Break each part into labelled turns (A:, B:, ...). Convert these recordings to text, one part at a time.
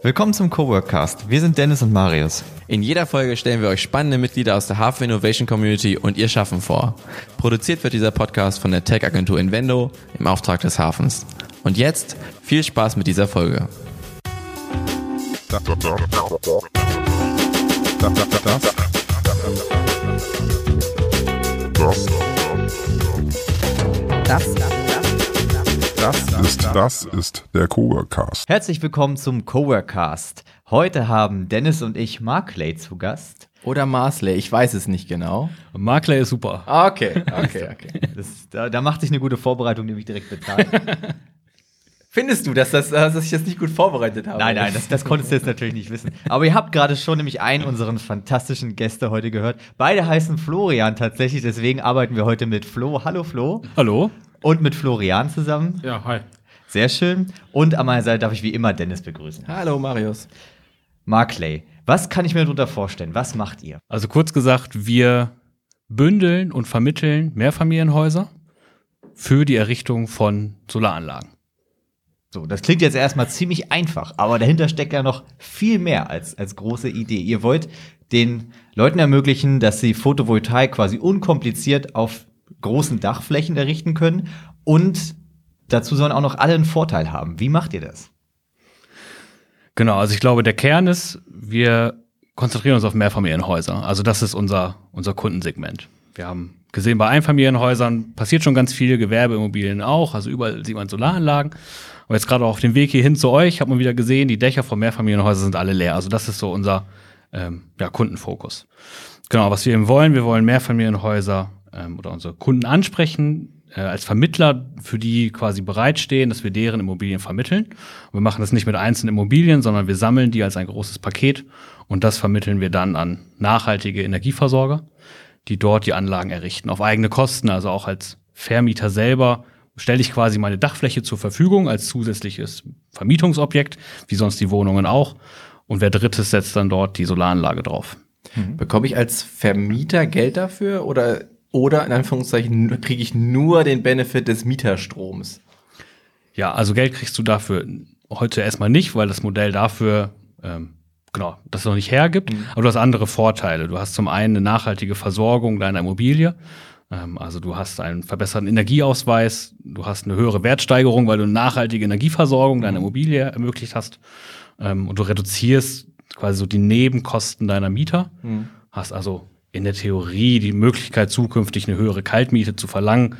A: Willkommen zum Coworkcast. Wir sind Dennis und Marius.
B: In jeder Folge stellen wir euch spannende Mitglieder aus der Hafen Innovation Community und ihr Schaffen vor. Produziert wird dieser Podcast von der Tech-Agentur Invendo im Auftrag des Hafens. Und jetzt viel Spaß mit dieser Folge.
C: Das, das, das ist, das ist der Coworkcast.
A: Herzlich willkommen zum Coworkcast. Heute haben Dennis und ich Markley zu Gast.
B: Oder Marsley, ich weiß es nicht genau.
D: Markley ist super.
B: Okay, okay, okay.
A: Das, da, da macht sich eine gute Vorbereitung nämlich direkt bezahlt.
B: Findest du, dass, das, dass ich das nicht gut vorbereitet habe?
A: Nein, nein, das, das konntest du jetzt natürlich nicht wissen. Aber ihr habt gerade schon nämlich einen unserer fantastischen Gäste heute gehört. Beide heißen Florian tatsächlich, deswegen arbeiten wir heute mit Flo. Hallo Flo.
D: Hallo.
A: Und mit Florian zusammen.
D: Ja, hi.
A: Sehr schön. Und an meiner Seite darf ich wie immer Dennis begrüßen.
B: Hallo Marius.
A: Markley, was kann ich mir darunter vorstellen? Was macht ihr?
D: Also kurz gesagt, wir bündeln und vermitteln Mehrfamilienhäuser für die Errichtung von Solaranlagen.
A: So, das klingt jetzt erstmal ziemlich einfach, aber dahinter steckt ja noch viel mehr als, als große Idee. Ihr wollt den Leuten ermöglichen, dass sie Photovoltaik quasi unkompliziert auf großen Dachflächen errichten können und dazu sollen auch noch alle einen Vorteil haben. Wie macht ihr das?
D: Genau, also ich glaube, der Kern ist, wir konzentrieren uns auf Mehrfamilienhäuser. Also das ist unser, unser Kundensegment. Wir haben gesehen, bei Einfamilienhäusern passiert schon ganz viel, Gewerbeimmobilien auch, also überall sieht man Solaranlagen. Aber jetzt gerade auf dem Weg hier hin zu euch hat man wieder gesehen, die Dächer von Mehrfamilienhäusern sind alle leer. Also das ist so unser ähm, ja, Kundenfokus. Genau, was wir eben wollen, wir wollen Mehrfamilienhäuser ähm, oder unsere Kunden ansprechen, äh, als Vermittler für die quasi bereitstehen, dass wir deren Immobilien vermitteln. Und wir machen das nicht mit einzelnen Immobilien, sondern wir sammeln die als ein großes Paket und das vermitteln wir dann an nachhaltige Energieversorger, die dort die Anlagen errichten, auf eigene Kosten, also auch als Vermieter selber stelle ich quasi meine Dachfläche zur Verfügung als zusätzliches Vermietungsobjekt, wie sonst die Wohnungen auch. Und wer drittes setzt dann dort die Solaranlage drauf.
B: Mhm. Bekomme ich als Vermieter Geld dafür oder oder in Anführungszeichen kriege ich nur den Benefit des Mieterstroms?
D: Ja, also Geld kriegst du dafür heute erstmal nicht, weil das Modell dafür ähm, genau das noch nicht hergibt. Mhm. Aber du hast andere Vorteile. Du hast zum einen eine nachhaltige Versorgung deiner Immobilie. Ähm, also du hast einen verbesserten Energieausweis, du hast eine höhere Wertsteigerung, weil du eine nachhaltige Energieversorgung mhm. deiner Immobilie ermöglicht hast. Ähm, und du reduzierst quasi so die Nebenkosten deiner Mieter. Mhm. Hast also in der Theorie die Möglichkeit, zukünftig eine höhere Kaltmiete zu verlangen.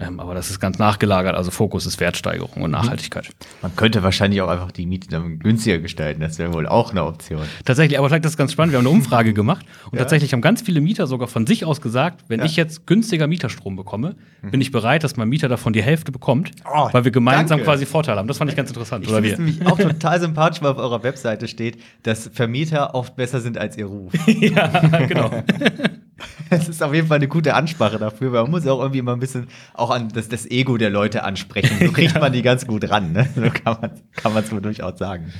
D: Ähm, aber das ist ganz nachgelagert. Also Fokus ist Wertsteigerung und Nachhaltigkeit.
A: Man könnte wahrscheinlich auch einfach die Miete dann günstiger gestalten. Das wäre wohl auch eine Option.
D: Tatsächlich, aber vielleicht ist das ganz spannend. Wir haben eine Umfrage gemacht und ja. tatsächlich haben ganz viele Mieter sogar von sich aus gesagt, wenn ja. ich jetzt günstiger Mieterstrom bekomme, mhm. bin ich bereit, dass mein Mieter davon die Hälfte bekommt, oh, weil wir gemeinsam danke. quasi Vorteile haben. Das fand ich ganz interessant.
A: Ich finde es nämlich auch total sympathisch, weil auf eurer Webseite steht, dass Vermieter oft besser sind als ihr Ruf.
D: ja, genau.
A: Es ist auf jeden Fall eine gute Ansprache dafür, weil man muss auch irgendwie mal ein bisschen auch an das, das Ego der Leute ansprechen. So kriegt man die ganz gut ran, ne? So kann man kann man es wohl durchaus sagen.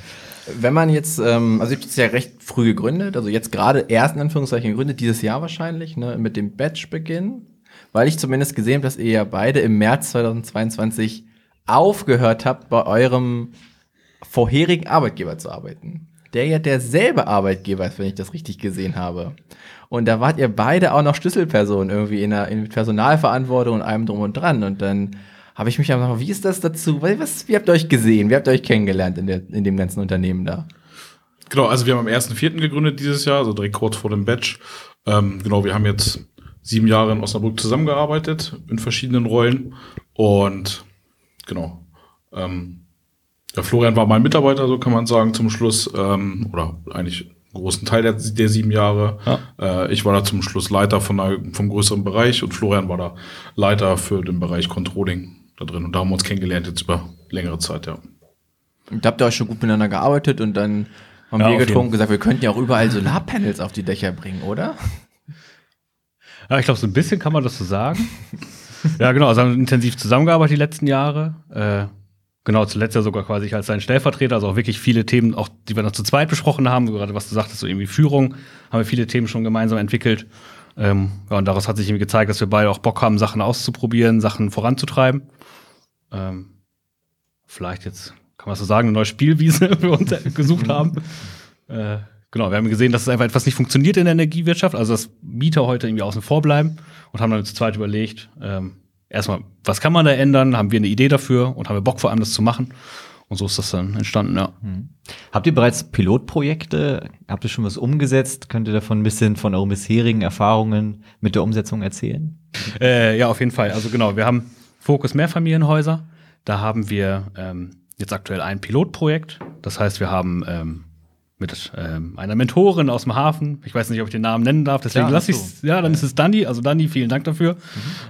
B: Wenn man jetzt, ähm, also ich habe es ja recht früh gegründet, also jetzt gerade erst in Anführungszeichen gegründet, dieses Jahr wahrscheinlich, ne, mit dem Batch-Beginn, weil ich zumindest gesehen habe, dass ihr ja beide im März 2022 aufgehört habt, bei eurem vorherigen Arbeitgeber zu arbeiten. Der ja derselbe Arbeitgeber ist, wenn ich das richtig gesehen habe. Und da wart ihr beide auch noch Schlüsselpersonen irgendwie in der in Personalverantwortung und allem drum und dran. Und dann habe ich mich einfach gefragt, wie ist das dazu? Was, wie habt ihr euch gesehen? Wie habt ihr euch kennengelernt in, der, in dem ganzen Unternehmen da?
C: Genau, also wir haben am 1.4. gegründet dieses Jahr, also direkt kurz vor dem Batch. Ähm, genau, wir haben jetzt sieben Jahre in Osnabrück zusammengearbeitet in verschiedenen Rollen. Und genau, ähm, der Florian war mein Mitarbeiter, so kann man sagen, zum Schluss. Ähm, oder eigentlich großen Teil der, der sieben Jahre. Ja. Äh, ich war da zum Schluss Leiter von einer, vom größeren Bereich und Florian war da Leiter für den Bereich Controlling da drin. Und da haben wir uns kennengelernt jetzt über längere Zeit, ja.
B: Und da habt ihr euch schon gut miteinander gearbeitet und dann haben ja, wir getrunken und gesagt, wir könnten ja auch überall Solarpanels auf die Dächer bringen, oder?
D: Ja, ich glaube, so ein bisschen kann man das so sagen. ja, genau, also haben wir intensiv zusammengearbeitet die letzten Jahre. Äh, Genau, zuletzt ja sogar quasi als sein Stellvertreter, also auch wirklich viele Themen, auch die wir noch zu zweit besprochen haben, gerade was du sagtest, so irgendwie Führung, haben wir viele Themen schon gemeinsam entwickelt. Ähm, ja, und daraus hat sich irgendwie gezeigt, dass wir beide auch Bock haben, Sachen auszuprobieren, Sachen voranzutreiben. Ähm, vielleicht jetzt kann man so sagen, eine neue Spielwiese für uns gesucht haben. Äh, genau, wir haben gesehen, dass es einfach etwas nicht funktioniert in der Energiewirtschaft, also dass Mieter heute irgendwie außen vor bleiben und haben dann zu zweit überlegt, ähm, erstmal, was kann man da ändern? Haben wir eine Idee dafür und haben wir Bock vor allem, das zu machen? Und so ist das dann entstanden, ja.
A: Habt ihr bereits Pilotprojekte? Habt ihr schon was umgesetzt? Könnt ihr davon ein bisschen von euren bisherigen Erfahrungen mit der Umsetzung erzählen?
D: Äh, ja, auf jeden Fall. Also genau, wir haben Fokus Mehrfamilienhäuser. Da haben wir ähm, jetzt aktuell ein Pilotprojekt. Das heißt, wir haben ähm, mit ähm, einer Mentorin aus dem Hafen, ich weiß nicht, ob ich den Namen nennen darf, deswegen lasse ich
A: ach
D: Ja, dann ist es Dani. Also Dani, vielen Dank dafür.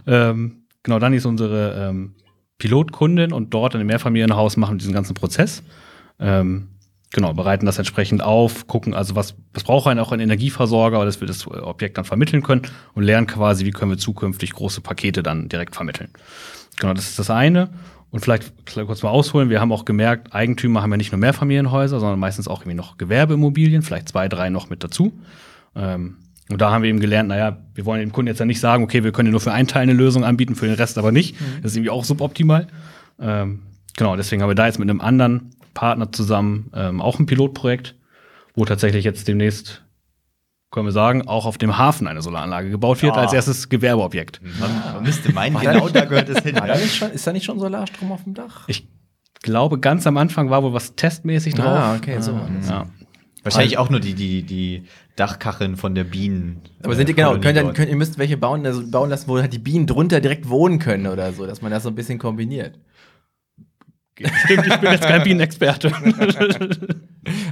D: Ähm, genau, Dani ist unsere ähm, Pilotkundin und dort in dem Mehrfamilienhaus machen wir diesen ganzen Prozess. Ähm, genau, bereiten das entsprechend auf, gucken also, was, was braucht einen auch ein Energieversorger, dass wir das Objekt dann vermitteln können und lernen quasi, wie können wir zukünftig große Pakete dann direkt vermitteln. Genau, das ist das eine. Und vielleicht kurz mal ausholen, wir haben auch gemerkt, Eigentümer haben ja nicht nur Mehrfamilienhäuser, sondern meistens auch irgendwie noch Gewerbeimmobilien, vielleicht zwei, drei noch mit dazu. Ähm, und da haben wir eben gelernt, naja, wir wollen dem Kunden jetzt ja nicht sagen, okay, wir können nur für einen Teil eine Lösung anbieten, für den Rest aber nicht. Das ist irgendwie auch suboptimal. Ähm, genau, deswegen haben wir da jetzt mit einem anderen Partner zusammen ähm, auch ein Pilotprojekt, wo tatsächlich jetzt demnächst, können wir sagen, auch auf dem Hafen eine Solaranlage gebaut wird,
A: Ja.
D: als erstes Gewerbeobjekt.
A: Man müsste meinen, genau da gehört es hin.
B: Da nicht schon, ist da nicht schon Solarstrom auf dem Dach?
D: Ich glaube, ganz am Anfang war wohl was testmäßig drauf.
B: Ah, okay, so.
D: Ja.
A: Wahrscheinlich auch nur die, die, die Dachkacheln von der Bienen.
B: Aber sind die
A: äh,
B: genau, könnt ihr, könnt, ihr müsst welche bauen, also bauen lassen, wo halt die Bienen drunter direkt wohnen können oder so, dass man das so ein bisschen kombiniert.
D: Stimmt, ich bin jetzt kein Bienenexperte.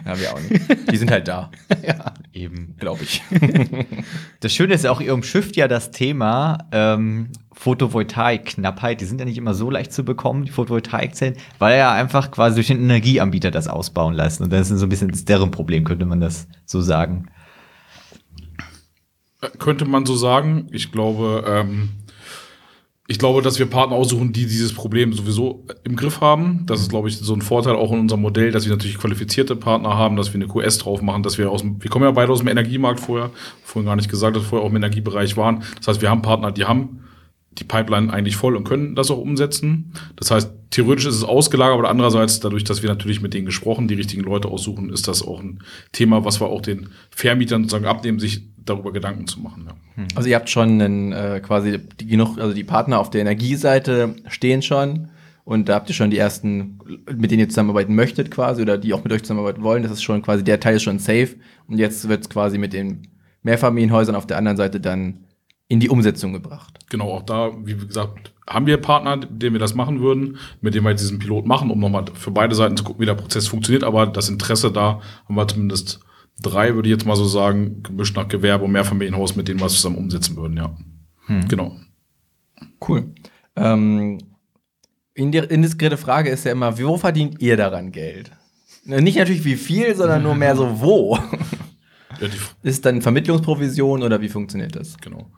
B: Ja, wir auch nicht. Die sind halt da,
A: Eben.
B: glaube ich.
A: Das Schöne ist ja auch, ihr umschifft ja das Thema ähm, Photovoltaik-Knappheit. Die sind ja nicht immer so leicht zu bekommen, die Photovoltaikzellen, weil ja einfach quasi durch den Energieanbieter das ausbauen lassen. Und das ist so ein bisschen deren Problem, könnte man das so sagen.
C: Könnte man so sagen. Ich glaube, ähm, ich glaube, dass wir Partner aussuchen, die dieses Problem sowieso im Griff haben. Das ist, glaube ich, so ein Vorteil auch in unserem Modell, dass wir natürlich qualifizierte Partner haben, dass wir eine QS drauf machen, dass wir aus dem, wir kommen ja beide aus dem Energiemarkt vorher, vorhin gar nicht gesagt, dass wir vorher auch im Energiebereich waren. Das heißt, wir haben Partner, die haben die Pipeline eigentlich voll und können das auch umsetzen. Das heißt, theoretisch ist es ausgelagert, aber andererseits, dadurch, dass wir natürlich mit denen gesprochen, die richtigen Leute aussuchen, ist das auch ein Thema, was wir auch den Vermietern sozusagen abnehmen, sich darüber Gedanken zu machen. Ja.
B: Also ihr habt schon einen, äh, quasi die, genug, also die Partner auf der Energieseite stehen schon und da habt ihr schon die ersten, mit denen ihr zusammenarbeiten möchtet quasi oder die auch mit euch zusammenarbeiten wollen. Das ist schon quasi, der Teil ist schon safe und jetzt wird es quasi mit den Mehrfamilienhäusern auf der anderen Seite dann in die Umsetzung gebracht.
C: Genau, auch da, wie gesagt, haben wir Partner, mit denen wir das machen würden, mit denen wir jetzt diesen Pilot machen, um nochmal für beide Seiten zu gucken, wie der Prozess funktioniert. Aber das Interesse da haben wir zumindest drei, würde ich jetzt mal so sagen, gemischt nach Gewerbe und Mehrfamilienhaus, mit denen wir es zusammen umsetzen würden, ja. Genau.
B: Cool. Ähm, indi- indiskrete Frage ist ja immer, wo verdient ihr daran Geld? Ne, Nicht natürlich wie viel, sondern nur mehr so wo.
C: Ja,
B: Ist dann Vermittlungsprovision oder wie funktioniert das?
C: genau.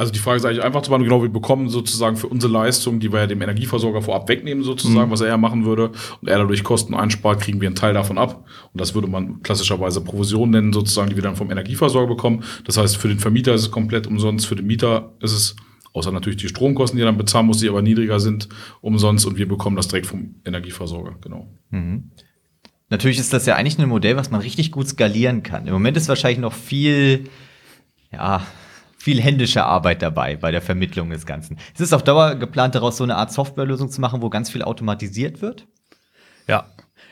C: Also die Frage ist eigentlich einfach zu beantworten, genau, wir bekommen sozusagen für unsere Leistung, die wir ja dem Energieversorger vorab wegnehmen, sozusagen, was er ja machen würde, und er dadurch Kosten einspart, kriegen wir einen Teil davon ab. Und das würde man klassischerweise Provision nennen, sozusagen, die wir dann vom Energieversorger bekommen. Das heißt, für den Vermieter ist es komplett umsonst, für den Mieter ist es, außer natürlich die Stromkosten, die er dann bezahlen muss, die aber niedriger sind, umsonst und wir bekommen das direkt vom Energieversorger, genau.
A: Natürlich ist das ja eigentlich ein Modell, was man richtig gut skalieren kann. Im Moment ist wahrscheinlich noch viel, ja, viel händische Arbeit dabei bei der Vermittlung des Ganzen. Es ist auf Dauer geplant, daraus so eine Art Softwarelösung zu machen, wo ganz viel automatisiert wird.
D: Ja,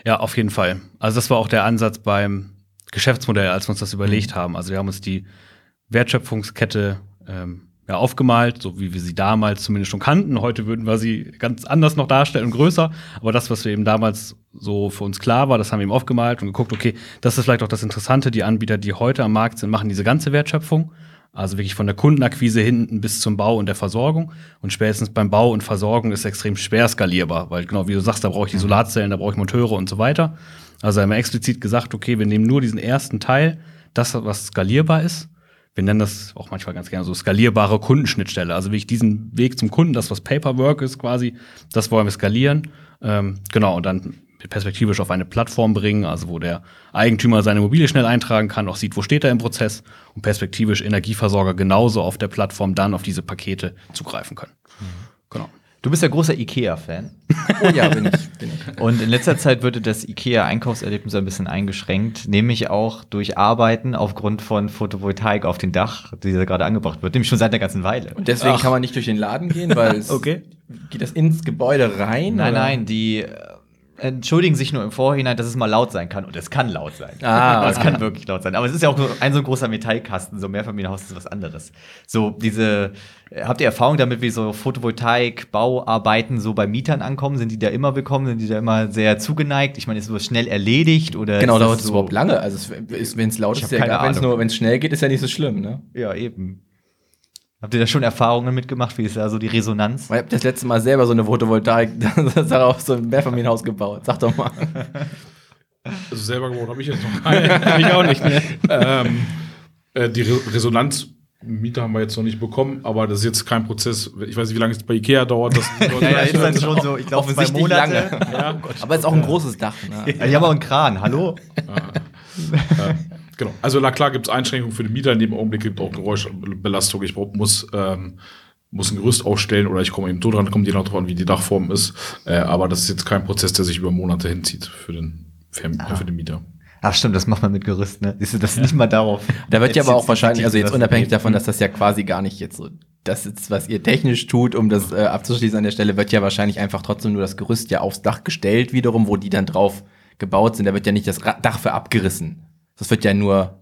D: ja, auf jeden Fall. Also das war auch der Ansatz beim Geschäftsmodell, als wir uns das überlegt haben. Also wir haben uns die Wertschöpfungskette ähm, ja, aufgemalt, so wie wir sie damals zumindest schon kannten. Heute würden wir sie ganz anders noch darstellen und größer. Aber das, was wir eben damals so für uns klar war, das haben wir eben aufgemalt und geguckt, okay, das ist vielleicht auch das Interessante. Die Anbieter, die heute am Markt sind, machen diese ganze Wertschöpfung. Also wirklich von der Kundenakquise hinten bis zum Bau und der Versorgung. Und spätestens beim Bau und Versorgung ist extrem schwer skalierbar, weil genau wie du sagst, da brauche ich die Solarzellen, da brauche ich Moteure und so weiter. Also haben wir explizit gesagt, okay, wir nehmen nur diesen ersten Teil, das, was skalierbar ist. Wir nennen das auch manchmal ganz gerne so skalierbare Kundenschnittstelle. Also wirklich diesen Weg zum Kunden, das, was Paperwork ist quasi, das wollen wir skalieren. Ähm, genau, und dann perspektivisch auf eine Plattform bringen, also wo der Eigentümer seine Immobilie schnell eintragen kann, auch sieht, wo steht er im Prozess und perspektivisch Energieversorger genauso auf der Plattform dann auf diese Pakete zugreifen können. Genau.
A: Du bist ja großer IKEA-Fan.
B: Oh ja, bin ich. Bin ich.
A: Und in letzter Zeit wurde das IKEA-Einkaufserlebnis ein bisschen eingeschränkt, nämlich auch durch Arbeiten aufgrund von Photovoltaik auf dem Dach, die da gerade angebracht wird, nämlich schon seit einer ganzen Weile.
B: Und deswegen kann man nicht durch den Laden gehen, weil es
A: Okay.
B: geht das ins Gebäude rein?
A: Nein,
B: oder?
A: nein, die entschuldigen sich nur im Vorhinein, dass es mal laut sein kann. Und es kann laut sein.
B: Ah,
A: es kann wirklich laut sein. Aber es ist ja auch nur ein so ein großer Metallkasten. So Mehrfamilienhaus ist was anderes. So diese, äh, habt ihr Erfahrung damit, wie so Photovoltaik-Bauarbeiten so bei Mietern ankommen? Sind die da immer willkommen? Sind die da immer sehr zugeneigt? Ich meine, ist sowas schnell erledigt oder?
B: Genau, dauert es
A: so,
B: überhaupt lange. Also wenn es laut ist, ja es nur, wenn es schnell geht, ist ja nicht so schlimm, ne?
A: Ja, eben. Habt ihr da schon Erfahrungen mitgemacht? Wie ist da so die Resonanz?
B: Ich habe das letzte Mal selber so eine Photovoltaik darauf so ein Mehrfamilienhaus gebaut. Sag doch mal.
C: Also selber gebaut habe ich jetzt noch keine.
D: ich auch nicht. Ne?
C: ähm, äh, die Re Resonanz Mieter haben wir jetzt noch nicht bekommen, aber das ist jetzt kein Prozess. Ich weiß nicht, wie lange es bei Ikea dauert. Leute
A: Ja, ja, ist dann schon so, ich glaube, zwei Monate.
B: lange.
C: Ja,
B: Aber es ist auch ein großes Dach. Ne?
A: Ja, die haben auch einen Kran, hallo?
C: Genau. Also na klar gibt es Einschränkungen für die Mieter. In dem Augenblick gibt es auch Geräuschbelastung. Ich muss, ähm, muss ein Gerüst aufstellen oder ich komme eben so dran, kommt je nach drauf an, wie die Dachform ist. Äh, aber das ist jetzt kein Prozess, der sich über Monate hinzieht für den, Verm äh, für den Mieter.
A: Ach stimmt, das macht man mit Gerüst, ne? Siehst du, das ist nicht mal darauf.
B: Da wird ja aber auch wahrscheinlich, also jetzt unabhängig davon, dass das ja quasi gar nicht jetzt so, das ist, was ihr technisch tut, um das äh, abzuschließen an der Stelle, wird ja wahrscheinlich einfach trotzdem nur das Gerüst ja aufs Dach gestellt wiederum, wo die dann drauf gebaut sind. Da wird ja nicht das Dach für abgerissen. Das wird ja nur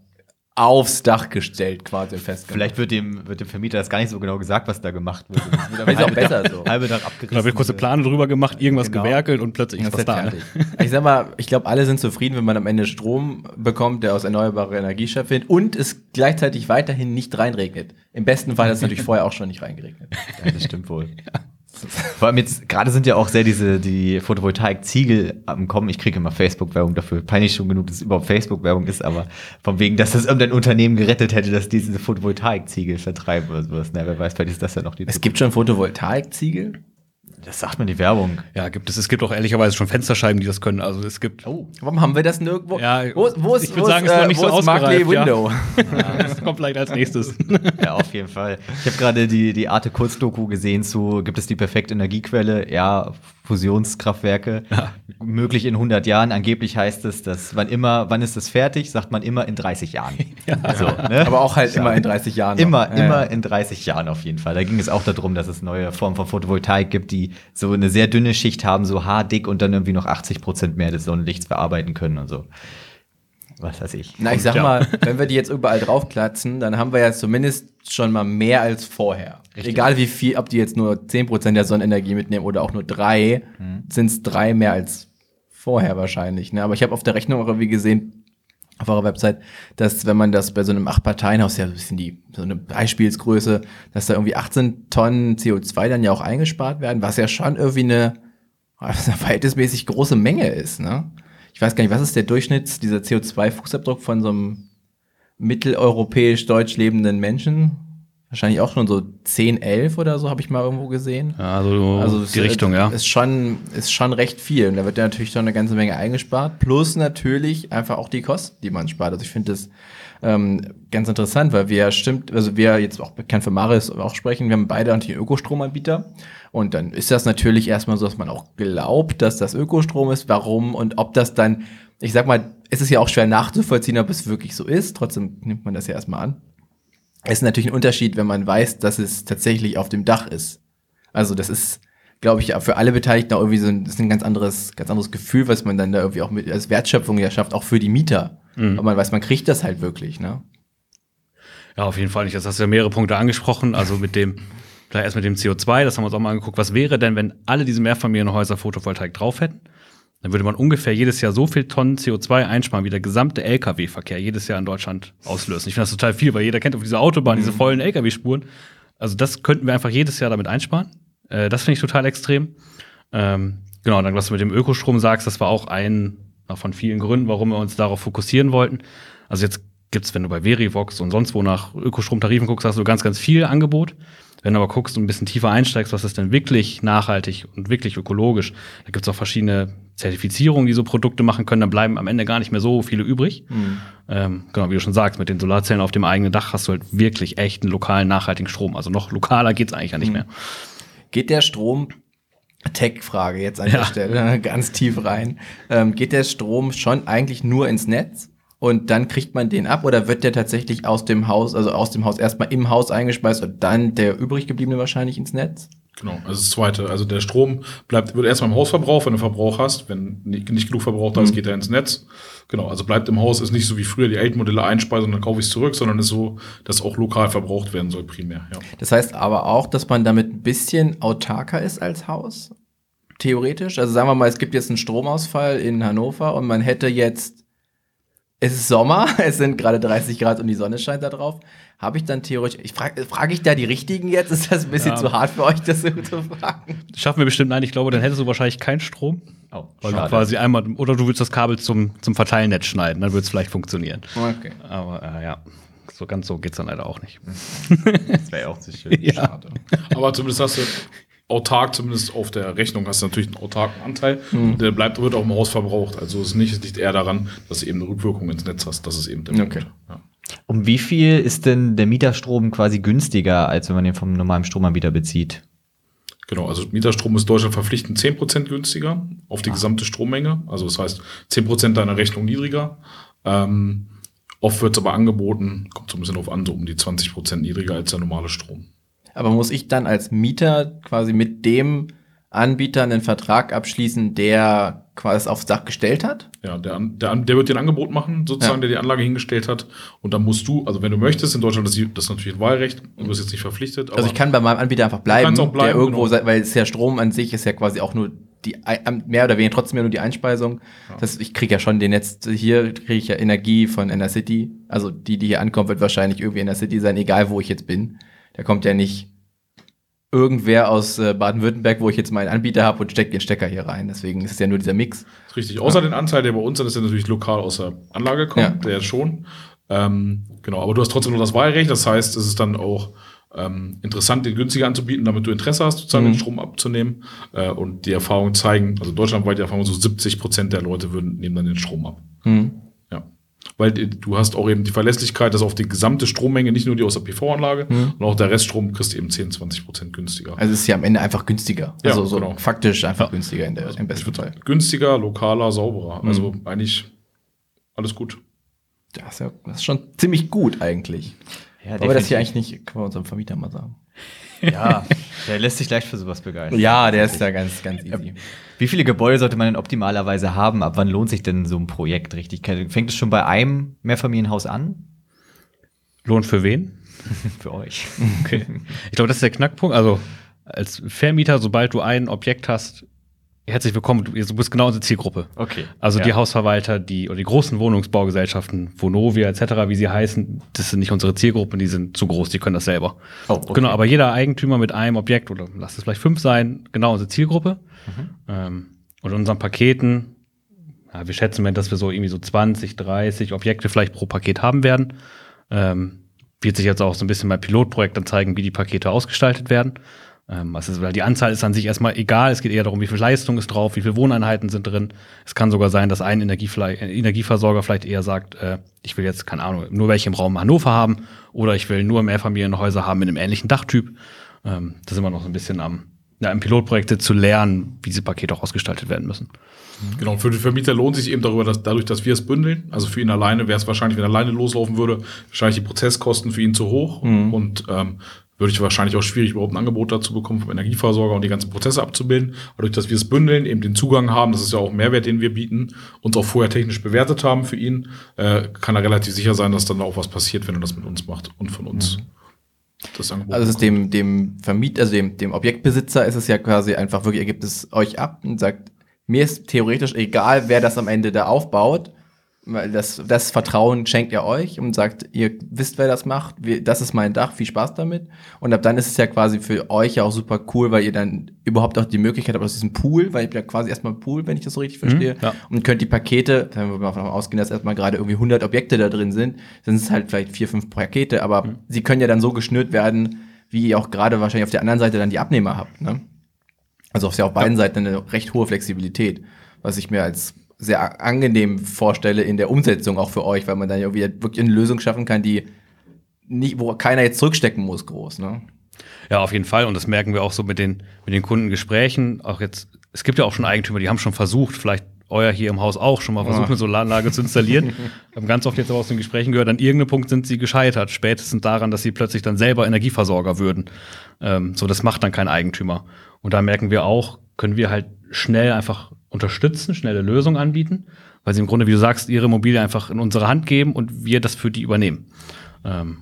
B: aufs Dach gestellt quasi festgemacht.
A: Vielleicht wird dem, wird dem Vermieter das gar nicht so genau gesagt, was da gemacht wird. Das wird
B: Ist auch besser
A: Tag-
B: so.
A: Halbe Tag abgerissen.
D: Da wird kurze Plane drüber gemacht, irgendwas
A: Genau.
D: gewerkelt und plötzlich
B: Das
D: ist was
B: ja
D: da.
B: Ich sag mal, ich glaube, alle sind zufrieden, wenn man am Ende Strom bekommt, der aus erneuerbarer Energie stattfindet und es gleichzeitig weiterhin nicht reinregnet. Im besten Fall ist es natürlich vorher auch schon nicht reingeregnet.
A: Ja, das stimmt wohl. Vor allem jetzt, gerade sind ja auch sehr diese, die Photovoltaik-Ziegel am Kommen. Ich kriege immer Facebook-Werbung dafür. Peinlich schon genug, dass es überhaupt Facebook-Werbung ist, aber von wegen, dass das irgendein Unternehmen gerettet hätte, dass die diese Photovoltaik-Ziegel vertreiben oder sowas. Na, wer weiß, vielleicht ist das ja noch die
B: Es gibt schon Photovoltaikziegel.
A: Das sagt man die Werbung.
D: Ja, gibt es. Es gibt auch ehrlicherweise schon Fensterscheiben, die das können. Also es gibt.
A: Oh.
B: Warum haben wir das nirgendwo?
D: Ja,
B: wo, wo ist,
D: ich würd
B: wo
D: sagen,
B: ist,
D: es ist noch
B: äh,
D: nicht
B: wo
D: so
B: ist Markley
D: ausgereift, ja.
B: Window?
D: Das kommt vielleicht als nächstes.
A: Ja, auf jeden Fall. Ich habe gerade die, die Arte Kurzdoku gesehen zu, gibt es die perfekte Energiequelle? Ja, Fusionskraftwerke. Möglich in 100 Jahren. Angeblich heißt es, dass wann immer, wann ist es fertig? Sagt man immer in 30 Jahren. So, ne?
B: Aber auch halt immer in 30 Jahren. noch.
A: Immer,
B: Ja,
A: immer
B: ja.
A: in 30 Jahren auf jeden Fall. Da ging es auch darum, dass es neue Formen von Photovoltaik gibt, die so eine sehr dünne Schicht haben, so haardick und dann irgendwie noch 80 Prozent mehr des Sonnenlichts verarbeiten können und so. Was weiß ich.
B: Na, ich sag
D: Ja.
B: mal, wenn wir die jetzt überall draufklatschen, dann haben wir ja zumindest schon mal mehr als vorher.
A: Richtig.
B: Egal wie viel, ob die jetzt nur 10% der Sonnenenergie mitnehmen oder auch nur drei,
A: Mhm.
B: sind es drei mehr als vorher wahrscheinlich. Ne? Aber ich habe auf der Rechnung auch irgendwie gesehen, auf eurer Website, dass wenn man das bei so einem Acht-Parteien-Haus, ja so ein bisschen die, so eine Beispielsgröße, dass da irgendwie 18 Tonnen CO2 dann ja auch eingespart werden, was ja schon irgendwie eine, eine verhältnismäßig große Menge ist, ne? Ich weiß gar nicht, was ist der Durchschnitts, dieser CO2-Fußabdruck von so einem mitteleuropäisch-deutsch lebenden Menschen? Wahrscheinlich auch schon so 10, 11 oder so, habe ich mal irgendwo gesehen.
D: Ja, also,
B: Also
D: die Richtung, ja.
B: Ist schon, ist schon recht viel. Und da wird ja natürlich schon eine ganze Menge eingespart. Plus natürlich einfach auch die Kosten, die man spart. Also ich finde das ähm, ganz interessant, weil wir stimmt, also wir jetzt auch bekannt für Maris auch sprechen, wir haben beide natürlich Ökostromanbieter. Und dann ist das natürlich erstmal so, dass man auch glaubt, dass das Ökostrom ist. Warum und ob das dann, ich sag mal, es ist ja auch schwer nachzuvollziehen, ob es wirklich so ist. Trotzdem nimmt man das ja erstmal an. Es ist natürlich ein Unterschied, wenn man weiß, dass es tatsächlich auf dem Dach ist. Also das ist, glaube ich, für alle Beteiligten auch irgendwie so ein, ist ein ganz anderes, ganz anderes Gefühl, was man dann da irgendwie auch mit als Wertschöpfung ja schafft, auch für die Mieter.
D: Mhm.
B: Und man weiß, man kriegt das halt wirklich, ne?
D: Ja, auf jeden Fall nicht. Das hast du ja mehrere Punkte angesprochen. Also mit dem, vielleicht erst mit dem CO2, das haben wir uns auch mal angeguckt. Was wäre denn, wenn alle diese Mehrfamilienhäuser Photovoltaik drauf hätten? Dann würde man ungefähr jedes Jahr so viel Tonnen CO2 einsparen, wie der gesamte Lkw-Verkehr jedes Jahr in Deutschland auslösen. Ich finde das total viel, weil jeder kennt auf dieser Autobahn diese vollen Lkw-Spuren. Also das könnten wir einfach jedes Jahr damit einsparen. Äh, das finde ich total extrem. Ähm, genau, dann was du mit dem Ökostrom sagst, das war auch ein von vielen Gründen, warum wir uns darauf fokussieren wollten. Also jetzt gibt's, wenn du bei Verivox und sonst wo nach Ökostromtarifen guckst, hast du ganz, ganz viel Angebot. Wenn du aber guckst und ein bisschen tiefer einsteigst, was ist denn wirklich nachhaltig und wirklich ökologisch, da gibt's auch verschiedene Zertifizierungen, die so Produkte machen können, dann bleiben am Ende gar nicht mehr so viele übrig. Ähm, genau, wie du schon sagst, mit den Solarzellen auf dem eigenen Dach hast du halt wirklich echten lokalen, nachhaltigen Strom. Also noch lokaler geht's eigentlich ja nicht mehr.
B: Geht der Strom Tech-Frage jetzt an der Stelle, ganz tief rein. Ähm, geht der Strom schon eigentlich nur ins Netz und dann kriegt man den ab oder wird der tatsächlich aus dem Haus, also aus dem Haus erstmal im Haus eingespeist und dann der übrig gebliebene wahrscheinlich ins Netz?
C: Genau, also das zweite. Also der Strom bleibt, wird erstmal im Hausverbrauch, wenn du Verbrauch hast. Wenn nicht, nicht genug verbraucht hast,
B: Mhm.
C: geht er ins Netz. Genau, also bleibt im Haus, ist nicht so wie früher die alten Modelle einspeisen und dann kaufe ich es zurück, sondern ist so, dass auch lokal verbraucht werden soll primär. Ja.
B: Das heißt aber auch, dass man damit ein bisschen autarker ist als Haus? Theoretisch? Also sagen wir mal, es gibt jetzt einen Stromausfall in Hannover und man hätte jetzt, es ist Sommer, es sind gerade 30 Grad und die Sonne scheint da drauf. Habe ich dann theoretisch, ich frage frag ich da die Richtigen jetzt? Ist das ein bisschen
D: Ja.
B: zu hart für euch, das so zu fragen?
D: Schaffen wir bestimmt, nein, ich glaube, dann hättest du wahrscheinlich keinen Strom.
A: Oh,
D: Weil du quasi einmal, oder du willst das Kabel zum, zum Verteilnetz schneiden, dann wird es vielleicht funktionieren.
B: Okay.
D: Aber äh, ja, so ganz so geht's dann leider auch nicht.
A: Das wäre ja auch zu schön.
D: Ja.
A: Schade.
C: Aber zumindest hast du autark, zumindest auf der Rechnung hast du natürlich einen autarken Anteil. Der bleibt, wird auch im Haus verbraucht. Also es ist nicht, es liegt eher daran, dass du eben eine Rückwirkung ins Netz hast. Das ist eben der
B: Okay.
C: Punkt. Ja.
A: Um wie viel ist denn der Mieterstrom quasi günstiger, als wenn man den vom normalen Stromanbieter bezieht?
C: Genau, also Mieterstrom ist Deutschland verpflichtend 10% günstiger auf die gesamte Strommenge. Also das heißt 10% deiner Rechnung niedriger. Ähm, oft wird es aber angeboten, kommt so ein bisschen auf an, so um die 20% niedriger als der normale Strom.
B: Aber muss ich dann als Mieter quasi mit dem Anbieter einen Vertrag abschließen, der quasi es aufs Dach gestellt hat?
C: Ja, der, der, der wird dir ein Angebot machen, sozusagen,
B: Ja.
C: der die Anlage hingestellt hat. Und dann musst du, also wenn du möchtest, in Deutschland ist das ist natürlich ein Wahlrecht, du bist jetzt nicht verpflichtet.
B: Also ich kann bei meinem Anbieter einfach bleiben,
C: bleiben,
B: der irgendwo,
C: genau.
B: weil es ja Strom an sich ist ja quasi auch nur die mehr oder weniger trotzdem ja nur die Einspeisung. Das, ich kriege ja schon den Netz, hier kriege ich ja Energie von Inner City. Also die, die hier ankommt, wird wahrscheinlich irgendwie Inner City sein, egal wo ich jetzt bin. Da kommt ja nicht irgendwer aus äh, Baden-Württemberg, wo ich jetzt meinen Anbieter habe und steckt den Stecker hier rein. Deswegen ist es ja nur dieser Mix.
C: Ist Richtig. Außer den Anteil, der bei uns dann ist, der natürlich lokal aus der Anlage kommt,
B: Ja.
C: der schon. Ähm, genau, aber du hast trotzdem nur das Wahlrecht. Das heißt, es ist dann auch ähm, interessant, den günstiger anzubieten, damit du Interesse hast, sozusagen
B: Mhm.
C: den Strom abzunehmen. Äh, und die Erfahrungen zeigen, also deutschlandweit die Erfahrung, so 70 Prozent der Leute würden, nehmen dann den Strom ab.
B: Hm.
C: Weil du hast auch eben die Verlässlichkeit, dass auf die gesamte Strommenge, nicht nur die aus der PV-Anlage,
B: Mhm.
C: und auch der Reststrom kriegst du eben 10, 20 Prozent günstiger.
B: Also es ist ja am Ende einfach günstiger.
C: Ja,
B: also so
C: genau.
B: faktisch einfach
D: Ja.
B: günstiger in der, im besten Fall.
C: günstiger, lokaler, sauberer.
B: Mhm.
C: Also eigentlich alles gut.
B: Das ist, ja, das ist schon ziemlich gut eigentlich.
A: Ja,
B: Aber das hier eigentlich nicht, können wir unserem Vermieter mal sagen.
A: Ja, der lässt sich leicht für sowas begeistern.
B: Ja, der ist ja ganz, ganz easy.
A: Wie viele Gebäude sollte man denn optimalerweise haben? Ab wann lohnt sich denn so ein Projekt richtig? Fängt es schon bei einem Mehrfamilienhaus an?
D: Lohn für wen?
A: Für euch.
D: Okay. Ich glaube, das ist der Knackpunkt. Also als Vermieter, sobald du ein Objekt hast, herzlich willkommen. Du du bist genau unsere Zielgruppe.
A: Okay.
D: Also die
A: Ja.
D: Hausverwalter, die oder die großen Wohnungsbaugesellschaften, Vonovia etc., wie sie heißen, das sind nicht unsere Zielgruppen, die sind zu groß, die können das selber.
A: Oh, okay.
D: Genau, aber jeder Eigentümer mit einem Objekt oder lass es vielleicht fünf sein, genau unsere Zielgruppe.
A: Mhm.
D: Ähm, und in unseren Paketen, ja, wir schätzen, dass wir so irgendwie so 20, 30 Objekte vielleicht pro Paket haben werden. Ähm, wird sich jetzt auch so ein bisschen bei Pilotprojekt dann zeigen, wie die Pakete ausgestaltet werden. Ähm, also, weil die Anzahl ist an sich erstmal egal. Es geht eher darum, wie viel Leistung ist drauf, wie viele Wohneinheiten sind drin. Es kann sogar sein, dass ein äh, Energieversorger vielleicht eher sagt, äh, ich will jetzt, keine Ahnung, nur welche im Raum Hannover haben oder ich will nur Mehrfamilienhäuser haben mit einem ähnlichen Dachtyp. Ähm, da sind wir noch so ein bisschen am, ja, im Pilotprojekt zu lernen, wie diese Pakete auch ausgestaltet werden müssen.
C: Genau, für den Vermieter lohnt sich eben darüber, dass dadurch, dass wir es bündeln. Also für ihn alleine wäre es wahrscheinlich, wenn er alleine loslaufen würde, wahrscheinlich die Prozesskosten für ihn zu hoch und ähm, würde ich wahrscheinlich auch schwierig, überhaupt ein Angebot dazu bekommen vom Energieversorger und die ganzen Prozesse abzubilden. Aber durch, dass wir es bündeln, eben den Zugang haben, das ist ja auch Mehrwert, den wir bieten, uns auch vorher technisch bewertet haben für ihn, äh, kann er relativ sicher sein, dass dann auch was passiert, wenn er das mit uns macht und von uns das Angebot.
B: Also ist dem, dem Vermieter, also dem, dem Objektbesitzer ist es ja quasi einfach wirklich, er gibt es euch ab und sagt, mir ist theoretisch egal, wer das am Ende da aufbaut, weil das, das Vertrauen schenkt er euch und sagt, ihr wisst, wer das macht, das ist mein Dach, viel Spaß damit. Und ab dann ist es ja quasi für euch ja auch super cool, weil ihr dann überhaupt auch die Möglichkeit habt aus diesem Pool, weil ihr habt ja quasi erstmal einen Pool, wenn ich das so richtig verstehe,
D: ja.
B: und könnt die Pakete, wenn wir mal davon ausgehen, dass erstmal gerade irgendwie 100 Objekte da drin sind, dann sind es halt vielleicht vier, fünf Pakete, aber sie können ja dann so geschnürt werden, wie ihr auch gerade wahrscheinlich auf der anderen Seite dann die Abnehmer habt. Ne? Also auf, ja auf beiden Seiten eine recht hohe Flexibilität, was ich mir als sehr angenehm vorstelle in der Umsetzung auch für euch, weil man dann ja wirklich eine Lösung schaffen kann, die nicht, wo keiner jetzt zurückstecken muss, groß. Ne?
D: Ja, auf jeden Fall. Und das merken wir auch so mit den, mit den Kundengesprächen. Auch jetzt, es gibt ja auch schon Eigentümer, die haben schon versucht, vielleicht euer hier im Haus auch schon mal versucht, eine Solaranlage zu installieren. Wir haben ganz oft jetzt aber aus den Gesprächen gehört, an irgendeinem Punkt sind sie gescheitert. Spätestens daran, dass sie plötzlich dann selber Energieversorger würden. Ähm, so, das macht dann kein Eigentümer. Und da merken wir auch, können wir halt schnell einfach unterstützen, schnelle Lösungen anbieten, weil sie im Grunde, wie du sagst, ihre Immobilie einfach in unsere Hand geben und wir das für die übernehmen. Ähm,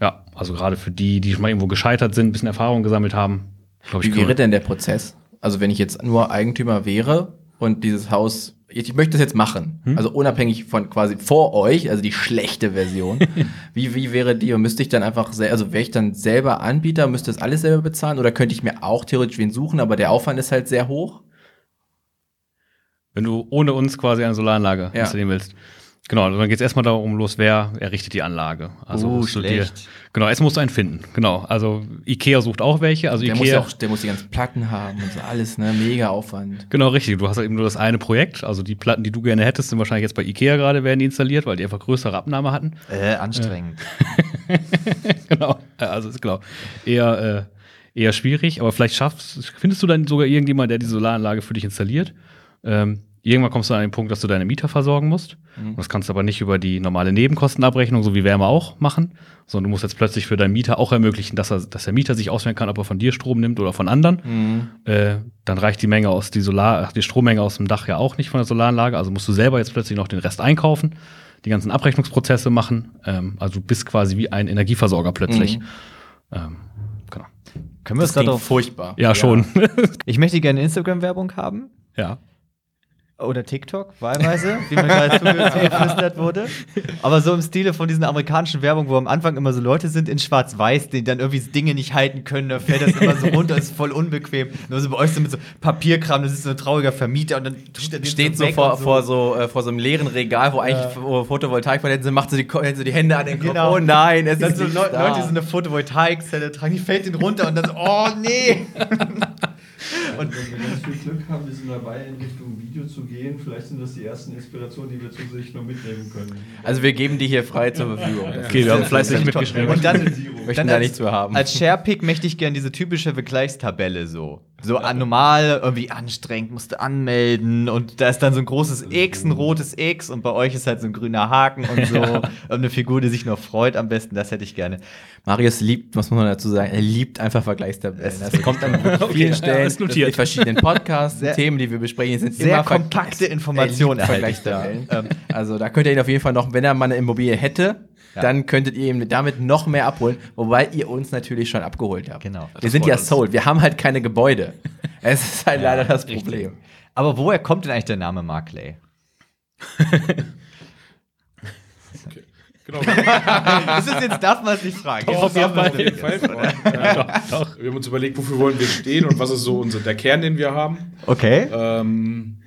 D: ja, also gerade für die, die schon mal irgendwo gescheitert sind, ein bisschen Erfahrung gesammelt haben, ich,
B: Wie wäre denn der Prozess? Also wenn ich jetzt nur Eigentümer wäre und dieses Haus, ich möchte das jetzt machen,
D: Hm?
B: also unabhängig von quasi vor euch, also die schlechte Version, wie, wie wäre die müsste ich dann einfach, also wäre ich dann selber Anbieter, müsste das alles selber bezahlen oder könnte ich mir auch theoretisch wen suchen, aber der Aufwand ist halt sehr hoch?
D: Wenn du ohne uns quasi eine Solaranlage
B: Ja.
D: installieren willst. Genau, also dann geht es erstmal darum los, wer errichtet die Anlage. Also
A: Oh,
D: du dir,
A: schlecht.
D: genau, erst musst du einen finden. Genau, also Ikea sucht auch welche. Also
B: Der muss,
D: Ikea,
B: ja auch, der muss die ganzen Platten haben und so alles, ne? Mega Aufwand.
D: genau richtig. Du hast halt eben nur das eine Projekt. Also die Platten, die du gerne hättest, sind wahrscheinlich jetzt bei Ikea gerade werden die installiert, weil die einfach größere Abnahme hatten.
A: Äh, anstrengend.
D: genau, äh, also ist genau eher äh, eher schwierig. Aber vielleicht schaffst, findest du dann sogar irgendjemand, der die Solaranlage für dich installiert. Ähm, Irgendwann kommst du an den Punkt, dass du deine Mieter versorgen musst. Und Das kannst du aber nicht über die normale Nebenkostenabrechnung, so wie Wärme auch, machen, sondern du musst jetzt plötzlich für deinen Mieter auch ermöglichen, dass, er, dass der Mieter sich auswählen kann, ob er von dir Strom nimmt oder von anderen. Äh, dann reicht die Menge aus die Solar, die Strommenge aus dem Dach ja auch nicht von der Solaranlage. Also musst du selber jetzt plötzlich noch den Rest einkaufen, die ganzen Abrechnungsprozesse machen. Ähm, also du bist quasi wie ein Energieversorger plötzlich. Ähm, genau.
A: Können wir
B: Das klingt
A: darauf.
B: furchtbar.
D: Ja, schon.
A: Ich möchte gerne Instagram-Werbung haben.
D: ja.
A: Oder TikTok, wahlweise, wie mir gerade zuge- zugeflüstert wurde. Aber so im Stile von diesen amerikanischen Werbung, wo am Anfang immer so Leute sind in Schwarz-Weiß, die dann irgendwie Dinge nicht halten können, da fällt das immer so runter, ist voll unbequem. Nur so bei euch so mit so Papierkram, das ist so ein trauriger Vermieter und dann
B: Steht so vor,
A: und
B: vor so äh, vor so einem leeren Regal, wo eigentlich wo Photovoltaikpaneele sind, macht so die, so die Hände an den Kopf.
A: Genau.
B: Oh nein, es
A: Dann
B: ist
A: so Leu
B: da.
A: Leute, die so eine Photovoltaikzelle tragen, die fällt den runter und dann so, oh nee.
E: Und wenn wir ganz viel Glück haben, wir sind dabei, in Richtung Video zu gehen. Vielleicht sind das die ersten Inspirationen, die wir zusätzlich noch mitnehmen können.
B: Also wir geben die hier frei zur Verfügung.
D: Okay, wir haben fleißig mitgeschrieben.
A: Und dann,
B: Möchten
A: dann
B: da
A: als-
B: nichts mehr haben.
A: Als Sharepick möchte ich gerne diese typische Vergleichstabelle so. So normal, irgendwie anstrengend, musste anmelden und da ist dann so ein großes X, ein rotes X und bei euch ist halt so ein grüner Haken und so. und eine Figur, die sich noch freut am besten, das hätte ich gerne.
B: Marius liebt, was muss man dazu sagen, er liebt einfach Vergleichstabellen. Das kommt an vielen
D: ja,
B: Stellen
D: notiert.
B: mit verschiedenen Podcasts,
A: Sehr-
B: Themen, die wir besprechen, sind
A: Sehr
B: immer
A: kompakte Informationen
B: Er liebt
A: erhalte ich da.
B: Vergleichstabellen. Also da könnt ihr ihn auf jeden Fall noch, wenn er mal eine Immobilie hätte,
A: Ja.
B: dann könntet ihr ihn damit noch mehr abholen, wobei ihr uns natürlich schon abgeholt habt.
A: Genau.
B: Wir
A: Das
B: sind ja
D: uns.
B: sold, wir haben halt keine Gebäude. Es ist halt leider das Problem.
A: Aber woher kommt denn eigentlich der Name Markley?
C: Genau.
A: Das ist jetzt, darf man es nicht fragen.
C: Doch,
A: man es
C: auf jeden Fall. Ja. Wir haben uns überlegt, wofür wollen wir stehen und was ist so unser, der Kern, den wir haben.
A: Okay.
C: Ähm,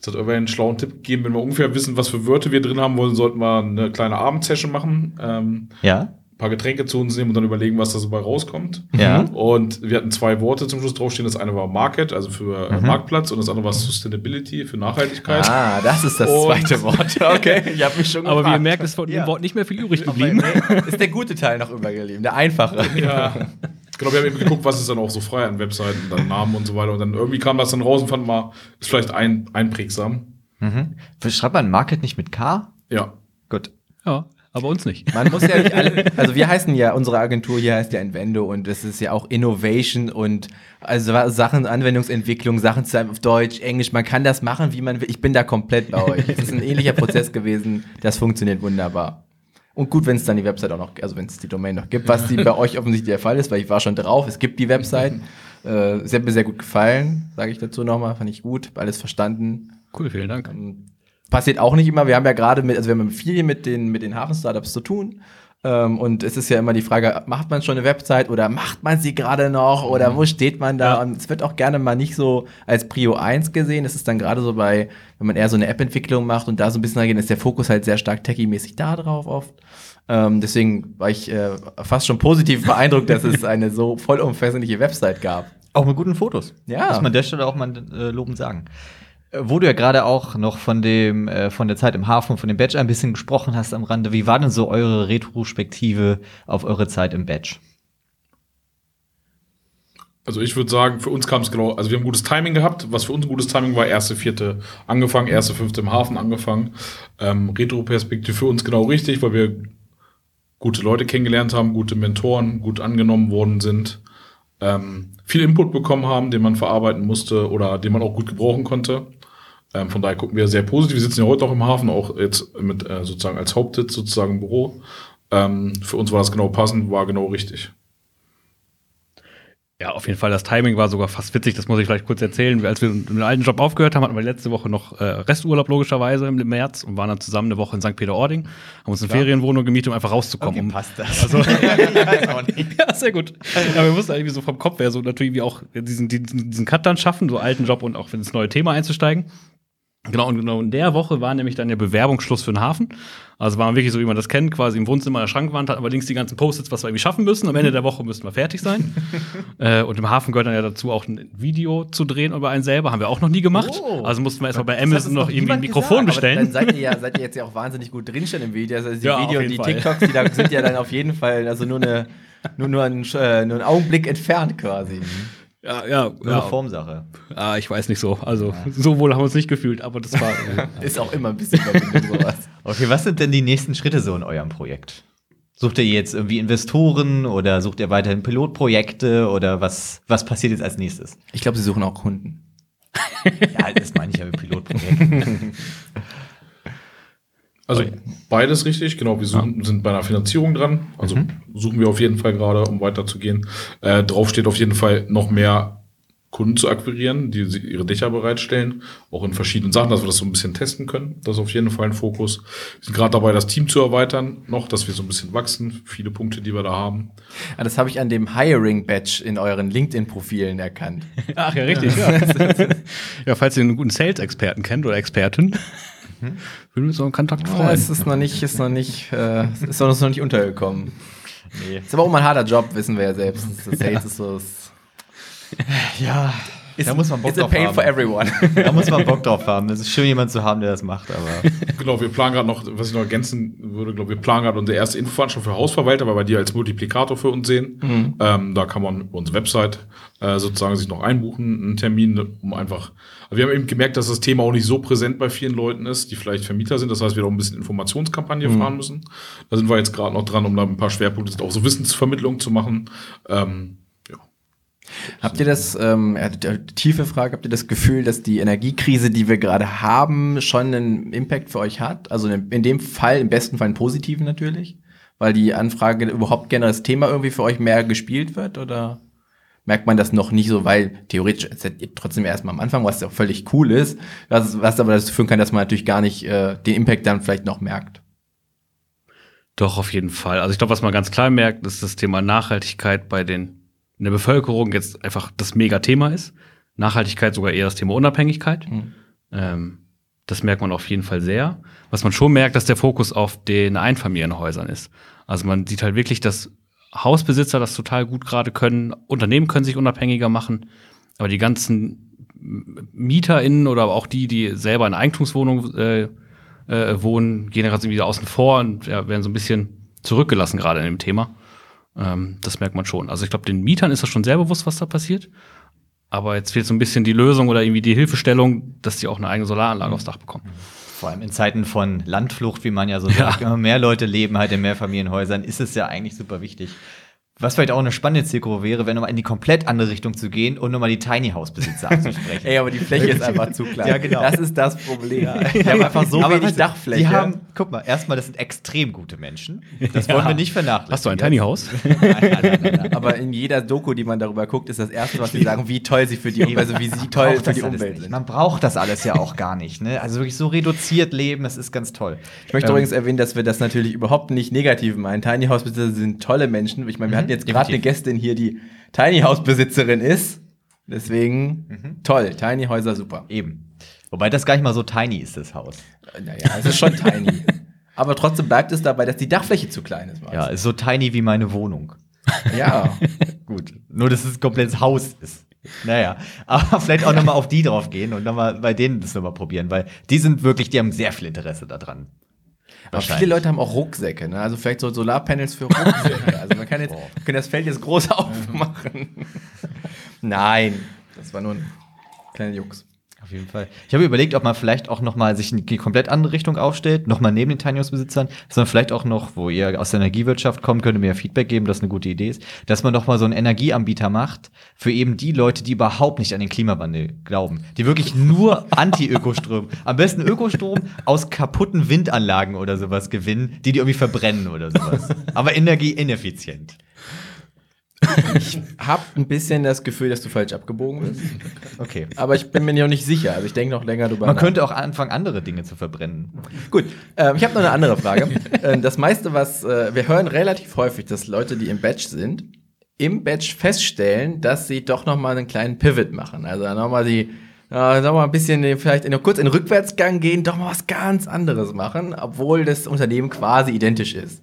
C: das hat aber einen schlauen Tipp gegeben, wenn wir ungefähr wissen, was für Wörter wir drin haben wollen, sollten wir eine kleine Abendsession machen, ähm,
A: Ja.
C: ein paar Getränke zu uns nehmen und dann überlegen, was da so bei rauskommt.
A: Ja.
C: Und wir hatten zwei Worte zum Schluss draufstehen. Das eine war Market, also für äh, Marktplatz, und das andere war Sustainability, für Nachhaltigkeit.
B: Ah, das ist das
C: Und-
B: zweite Wort. Okay, ich habe mich schon
D: Aber wie ihr
B: gefragt.
D: merkt, ist von
A: Ja.
D: dem Wort nicht mehr viel übrig geblieben.
B: ist der gute Teil noch übergeblieben, der einfache.
C: Ja. Genau, wir haben eben geguckt, was ist dann auch so frei an Webseiten, dann Namen und so weiter. Und dann irgendwie kam das dann raus und fand mal, ist vielleicht ein, einprägsam.
A: Mhm. Schreibt man Market nicht mit K?
C: Ja.
A: Gut.
D: Ja, aber uns nicht.
B: Man muss ja nicht alle, also wir heißen ja, unsere Agentur hier heißt ja Invendo und es ist ja auch Innovation und also Sachen, Anwendungsentwicklung, Sachen zu auf Deutsch, Englisch, man kann das machen, wie man will. Ich bin da komplett bei euch. Es ist ein ähnlicher Prozess gewesen, das funktioniert wunderbar. Und gut, wenn es dann die Website auch noch, also wenn es die Domain noch gibt, was die bei euch offensichtlich der Fall ist, weil ich war schon drauf, es gibt die Website. Äh, es hat mir sehr gut gefallen, sage ich dazu nochmal, fand ich gut, alles verstanden.
D: Cool, vielen Dank.
B: Passiert auch nicht immer. Wir haben ja gerade mit, also wir haben viel mit den, mit den Hafen-Startups zu tun. Ähm, und es ist ja immer die Frage, macht man schon eine Website oder macht man sie gerade noch oder wo steht man da?
D: Ja.
B: Und es wird auch gerne mal nicht so als Prio 1 gesehen. Es ist dann gerade so bei, wenn man eher so eine App-Entwicklung macht und da so ein bisschen reingeht, ist der Fokus halt sehr stark techie-mäßig da drauf oft. Ähm, deswegen war ich äh, fast schon positiv beeindruckt, dass es eine so vollumfängliche Website gab.
A: Auch mit guten Fotos.
B: Ja.
A: Muss man an der Stelle auch mal äh, lobend sagen. Wo du ja gerade auch noch von dem, äh, von der Zeit im Hafen, von dem Badge ein bisschen gesprochen hast am Rande, wie war denn so eure Retrospektive auf eure Zeit im Badge?
C: Also ich würde sagen, für uns kam es genau, also wir haben gutes Timing gehabt. Was für uns ein gutes Timing war, erste, vierte angefangen, erste, fünfte im Hafen angefangen. Ähm, Retro-Perspektive für uns genau richtig, weil wir gute Leute kennengelernt haben, gute Mentoren, gut angenommen worden sind, ähm, viel Input bekommen haben, den man verarbeiten musste oder den man auch gut gebrauchen konnte. Ähm, von daher gucken wir sehr positiv. Wir sitzen ja heute auch im Hafen, auch jetzt mit äh, sozusagen als Hauptsitz sozusagen im Büro. Ähm, für uns war das genau passend, war genau richtig.
D: Ja, auf jeden Fall. Das Timing war sogar fast witzig. Das muss ich vielleicht kurz erzählen. Als wir mit dem alten Job aufgehört haben, hatten wir letzte Woche noch äh, Resturlaub logischerweise im März und waren dann zusammen eine Woche in St. Peter-Ording, haben uns eine Ferienwohnung gemietet, um einfach rauszukommen.
A: Okay, passt das.
D: Also, ja, sehr gut. Ja, wir mussten irgendwie so vom Kopf her so natürlich wie auch diesen, diesen, diesen Cut dann schaffen, so alten Job und auch ins neue Thema einzusteigen. Genau, und genau in der Woche war nämlich dann der Bewerbungsschluss für den Hafen. Also war wirklich so, wie man das kennt, quasi im Wohnzimmer der Schrankwand, hat aber links die ganzen Post-its, was wir irgendwie schaffen müssen. Am Ende der Woche müssten wir fertig sein. äh, und im Hafen gehört dann ja dazu auch ein Video zu drehen über einen selber. Haben wir auch noch nie gemacht.
B: Oh.
D: Also mussten wir erstmal bei Amazon noch
A: noch
D: irgendwie ein Mikrofon
A: gesagt,
B: Aber dann
D: bestellen.
B: seid ihr, ja, seid ihr jetzt ja auch wahnsinnig gut drinstehen im Video. Also die
D: Ja,
B: Video,
D: jeden
B: die
D: Fall.
B: TikToks, die da sind ja dann auf jeden Fall also nur eine nur, nur, ein, äh, nur ein Augenblick entfernt quasi.
D: Ja, ja,
A: Nur eine
D: ja.
A: Formsache.
D: Ah, ich weiß nicht so. Also, so wohl haben wir uns nicht gefühlt, aber das war. äh,
B: Ist auch immer ein bisschen überwindend sowas.
A: Okay, was sind denn die nächsten Schritte so in eurem Projekt? Sucht ihr jetzt irgendwie Investoren oder sucht ihr weiterhin Pilotprojekte oder was, was passiert jetzt als nächstes?
B: Ich glaube, sie suchen auch Kunden.
A: Ja, das meine ich ja mit Pilotprojekten.
C: Also beides richtig, genau. Wir suchen, sind bei einer Finanzierung dran. Also suchen wir auf jeden Fall gerade, um weiterzugehen. Äh, drauf steht auf jeden Fall noch mehr Kunden zu akquirieren, die ihre Dächer bereitstellen, auch in verschiedenen Sachen, dass wir das so ein bisschen testen können. Das ist auf jeden Fall ein Fokus. Wir sind gerade dabei, das Team zu erweitern, noch, dass wir so ein bisschen wachsen. Viele Punkte, die wir da haben.
B: Ja, das habe ich an dem Hiring-Badge in euren LinkedIn-Profilen erkannt.
D: Ach ja, richtig. Ja, ja falls ihr einen guten Sales-Experten kennt oder Expertin, würden wir uns auch einen Kontakt
B: Oh,
D: freuen.
B: es ist noch nicht, ist noch nicht, äh, es ist uns noch nicht untergekommen. Ist aber auch mal ein harter Job, wissen wir ja selbst. Das Sales ist so. ist-
A: ja, da muss man Bock drauf
B: pain
A: haben.
B: for everyone.
A: Da muss man Bock drauf haben. Es ist schön, jemanden zu haben, der das macht, aber
C: Genau, wir planen gerade noch, was ich noch ergänzen würde, glaube wir planen gerade unsere erste Infoveranstaltung für Hausverwalter, weil wir die als Multiplikator für uns sehen. Ähm, da kann man über unsere Website äh, sozusagen sich noch einbuchen, einen Termin, um einfach. Aber wir haben eben gemerkt, dass das Thema auch nicht so präsent bei vielen Leuten ist, die vielleicht Vermieter sind. Das heißt, wir auch ein bisschen Informationskampagne fahren müssen. Da sind wir jetzt gerade noch dran, um da ein paar Schwerpunkte, auch so Wissensvermittlung zu machen. Ähm.
B: Habt ihr das, ähm, ja, tiefe Frage, habt ihr das Gefühl, dass die Energiekrise, die wir gerade haben, schon einen Impact für euch hat? Also in dem Fall, im besten Fall einen positiven natürlich? Weil die Anfrage überhaupt gerne das Thema irgendwie für euch mehr gespielt wird? Oder merkt man das noch nicht so, weil theoretisch trotzdem erstmal am Anfang, was ja völlig cool ist, was, was aber dazu führen kann, dass man natürlich gar nicht äh, den Impact dann vielleicht noch merkt.
D: Doch, auf jeden Fall. Also ich glaube, was man ganz klar merkt, ist das Thema Nachhaltigkeit bei den in der Bevölkerung jetzt einfach das Mega-Thema ist. Nachhaltigkeit sogar eher das Thema Unabhängigkeit. Ähm, das merkt man auf jeden Fall sehr. Was man schon merkt, dass der Fokus auf den Einfamilienhäusern ist. Also man sieht halt wirklich, dass Hausbesitzer das total gut gerade können. Unternehmen können sich unabhängiger machen. Aber die ganzen MieterInnen oder auch die, die selber in Eigentumswohnungen äh, äh, wohnen, gehen gerade wieder außen vor und ja, werden so ein bisschen zurückgelassen gerade in dem Thema. Ähm, das merkt man schon. Also ich glaube, den Mietern ist das schon sehr bewusst, was da passiert. Aber jetzt fehlt so ein bisschen die Lösung oder irgendwie die Hilfestellung, dass die auch eine eigene Solaranlage aufs Dach bekommen.
A: vor allem in Zeiten von Landflucht, wie man ja so sagt, immer mehr Leute leben halt in Mehrfamilienhäusern, ist es ja eigentlich super wichtig. Was vielleicht auch eine spannende Zielgruppe wäre, wenn nochmal in die komplett andere Richtung zu gehen und nochmal die Tiny House Besitzer anzusprechen.
B: Ey, aber die Fläche ist einfach zu klein.
A: Ja, genau.
B: Das ist das Problem. Die haben einfach so
A: Aber
B: wenig
A: weißt du,
B: Dachfläche.
A: Die haben, guck mal, erstmal, das sind extrem gute Menschen. Das wollen wir nicht vernachlässigen.
D: Hast du ein Tiny House?
A: Nein, nein, nein.
B: Aber in jeder Doku, die man darüber guckt, ist das erste, was sie sagen, wie toll sie für die Umwelt, also wie sie toll für die
A: alles
B: Umwelt sind.
A: Man braucht das alles ja auch gar nicht. Ne? Also wirklich so reduziert leben, das ist ganz toll.
B: Ich möchte
A: Ähm,
B: übrigens erwähnen, dass wir das natürlich überhaupt nicht negativ meinen. Tiny House Besitzer sind tolle Menschen. Ich meine, wir hatten jetzt gerade eine. Gästin hier, die Tiny House Besitzerin ist. Deswegen toll, Tiny Häuser super.
A: Eben. Wobei das gar nicht mal so tiny ist, das Haus.
B: Naja, es ist schon tiny. Aber trotzdem bleibt es dabei, dass die Dachfläche zu klein ist.
A: Ja, ist so tiny wie meine Wohnung.
B: ja.
A: Gut. Nur, dass es ein komplettes Haus ist. Naja, aber vielleicht auch nochmal auf die drauf gehen und nochmal bei denen das nochmal probieren, weil die sind wirklich, die haben sehr viel Interesse daran.
B: Aber viele Leute haben auch Rucksäcke, ne? Also vielleicht so Solarpanels für Rucksäcke. Also man kann jetzt, wir können das Feld jetzt groß aufmachen. Nein, das war nur ein kleiner Jux.
A: Auf jeden Fall. Ich habe überlegt, ob man vielleicht auch noch mal sich in die komplett andere Richtung aufstellt, noch mal neben den Tiny House Besitzern, sondern vielleicht auch noch, wo ihr aus der Energiewirtschaft kommt, könnt ihr mir Feedback geben, dass eine gute Idee ist, dass man noch mal so einen Energieanbieter macht für eben die Leute, die überhaupt nicht an den Klimawandel glauben, die wirklich nur Anti-Ökostrom, am besten Ökostrom aus kaputten Windanlagen oder sowas gewinnen, die die irgendwie verbrennen oder sowas. Aber energieineffizient.
B: Ich habe ein bisschen das Gefühl, dass du falsch abgebogen bist.
A: Okay.
B: Aber ich bin mir noch nicht sicher. Also ich denke noch länger drüber
A: Man
B: nach.
A: könnte auch anfangen, andere Dinge zu verbrennen.
B: Gut, ähm, ich habe noch eine andere Frage. Ähm, das meiste, was äh, wir hören relativ häufig, dass Leute, die im Batch sind, im Batch feststellen, dass sie doch noch mal einen kleinen Pivot machen. Also noch mal die äh, noch mal ein bisschen vielleicht in, kurz in den Rückwärtsgang gehen, doch mal was ganz anderes machen, obwohl das Unternehmen quasi identisch ist.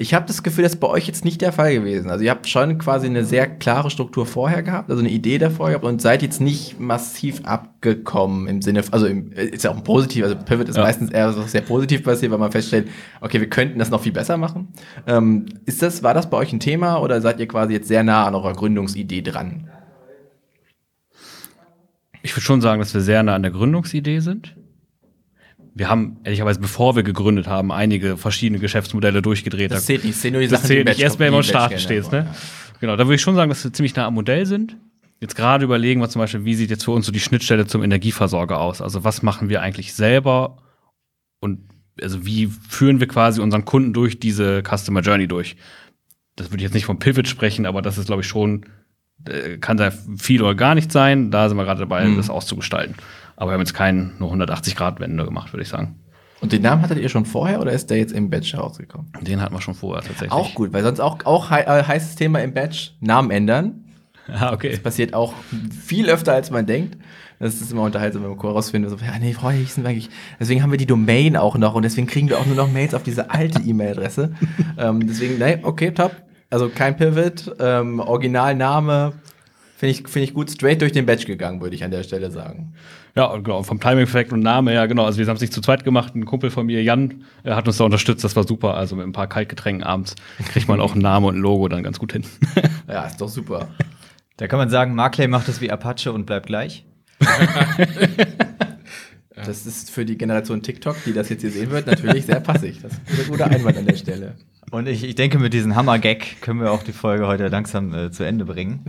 B: Ich habe das Gefühl, das ist bei euch jetzt nicht der Fall gewesen. Also ihr habt schon quasi eine sehr klare Struktur vorher gehabt, also eine Idee davor gehabt und seid jetzt nicht massiv abgekommen im Sinne, also im, ist ja auch ein positiv, also Pivot ist
D: Ja.
B: meistens eher so sehr positiv passiert, weil man feststellt, okay, wir könnten das noch viel besser machen. Ähm, ist das, war das bei euch ein Thema oder seid ihr quasi jetzt sehr nah an eurer Gründungsidee dran?
D: Ich würde schon sagen, dass wir sehr nah an der Gründungsidee sind. Wir haben, ehrlicherweise, bevor wir gegründet haben, einige verschiedene Geschäftsmodelle durchgedreht.
B: Das zählt nicht, zählen nur die
D: das
B: Sachen,
D: zählt nicht erst, wenn
B: kommen,
D: du am
B: die im Batch
D: Start
B: gerne
D: stehst. Ne?
B: wollen,
D: Genau, da würde ich schon sagen, dass wir ziemlich nah am Modell sind. Jetzt gerade überlegen wir zum Beispiel, wie sieht jetzt für uns so die Schnittstelle zum Energieversorger aus? Also was machen wir eigentlich selber und also wie führen wir quasi unseren Kunden durch diese Customer Journey durch? Das würde ich jetzt nicht vom Pivot sprechen, aber das ist, glaube ich, schon, kann da viel oder gar nicht sein. Da sind wir gerade dabei,
B: Mhm.
D: das auszugestalten. Aber wir haben jetzt keinen nur 180-Grad-Wende gemacht, würde ich sagen.
B: Und den Namen hattet ihr schon vorher oder ist der jetzt im Batch rausgekommen?
D: Den hatten wir schon vorher tatsächlich.
B: Auch gut, weil sonst auch, auch hei äh, heißes Thema im Batch, Namen ändern.
D: Ah, okay.
B: Passiert auch viel öfter, als man denkt. Das ist immer unterhaltsam, wenn man herausfindet, so, ja, nee, hießen wir eigentlich. Deswegen haben wir die Domain auch noch und deswegen kriegen wir auch nur noch Mails auf diese alte E-Mail-Adresse. ähm, deswegen, nee, okay, top. Also kein Pivot, ähm, Originalname. Finde ich, finde ich gut straight durch den Batch gegangen, würde ich an der Stelle sagen.
D: Ja, genau, vom Timing-Effekt und Name, ja, genau. Also wir haben es nicht zu zweit gemacht. Ein Kumpel von mir, Jan, hat uns da unterstützt. Das war super. Also mit ein paar Kaltgetränken abends kriegt man auch einen Namen und ein Logo dann ganz gut hin.
B: Ja, ist doch super.
A: Da kann man sagen, Markley macht es wie Apache und bleibt gleich.
B: Das ist für die Generation TikTok, die das jetzt hier sehen wird, natürlich sehr passig. Das ist ein guter Einwand an der Stelle.
A: Und ich, ich denke, mit diesem Hammer-Gag können wir auch die Folge heute langsam äh, zu Ende bringen.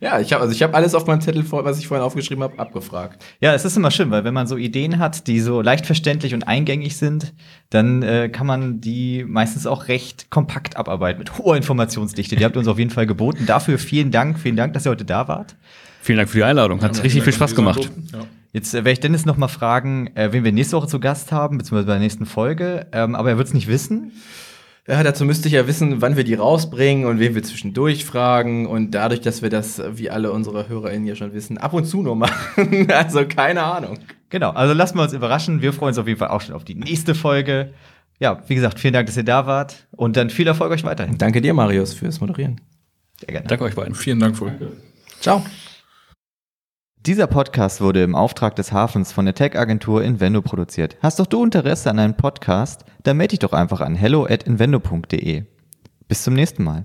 B: Ja, ich habe also ich habe alles auf meinem Zettel, was ich vorhin aufgeschrieben habe, abgefragt.
A: Ja, es ist immer schön, weil wenn man so Ideen hat, die so leicht verständlich und eingängig sind, dann äh, kann man die meistens auch recht kompakt abarbeiten mit hoher Informationsdichte. Die habt ihr uns auf jeden Fall geboten. Dafür vielen Dank, vielen Dank, dass ihr heute da wart.
D: Vielen Dank für die Einladung. Hat richtig viel Spaß gemacht.
C: Ja.
A: Jetzt äh, werde ich Dennis noch mal fragen, äh, wen wir nächste Woche zu Gast haben, beziehungsweise bei der nächsten Folge. Ähm, aber er wird es nicht wissen.
B: Ja, dazu müsste ich ja wissen, wann wir die rausbringen und wen wir zwischendurch fragen. Und dadurch, dass wir das, wie alle unsere HörerInnen ja schon wissen, ab und zu nur machen. also keine Ahnung.
A: Genau, also lassen wir uns überraschen. Wir freuen uns auf jeden Fall auch schon auf die nächste Folge. Ja, wie gesagt, vielen Dank, dass ihr da wart. Und dann viel Erfolg euch weiterhin.
B: Danke dir, Marius, fürs Moderieren.
A: Sehr gerne.
D: Danke euch beiden.
C: Vielen Dank für.
B: Ciao.
A: Dieser Podcast wurde im Auftrag des Hafens von der Tech-Agentur Invendo produziert. Hast doch du Interesse an einem Podcast? Dann melde dich doch einfach an hello at invendo.de. Bis zum nächsten Mal.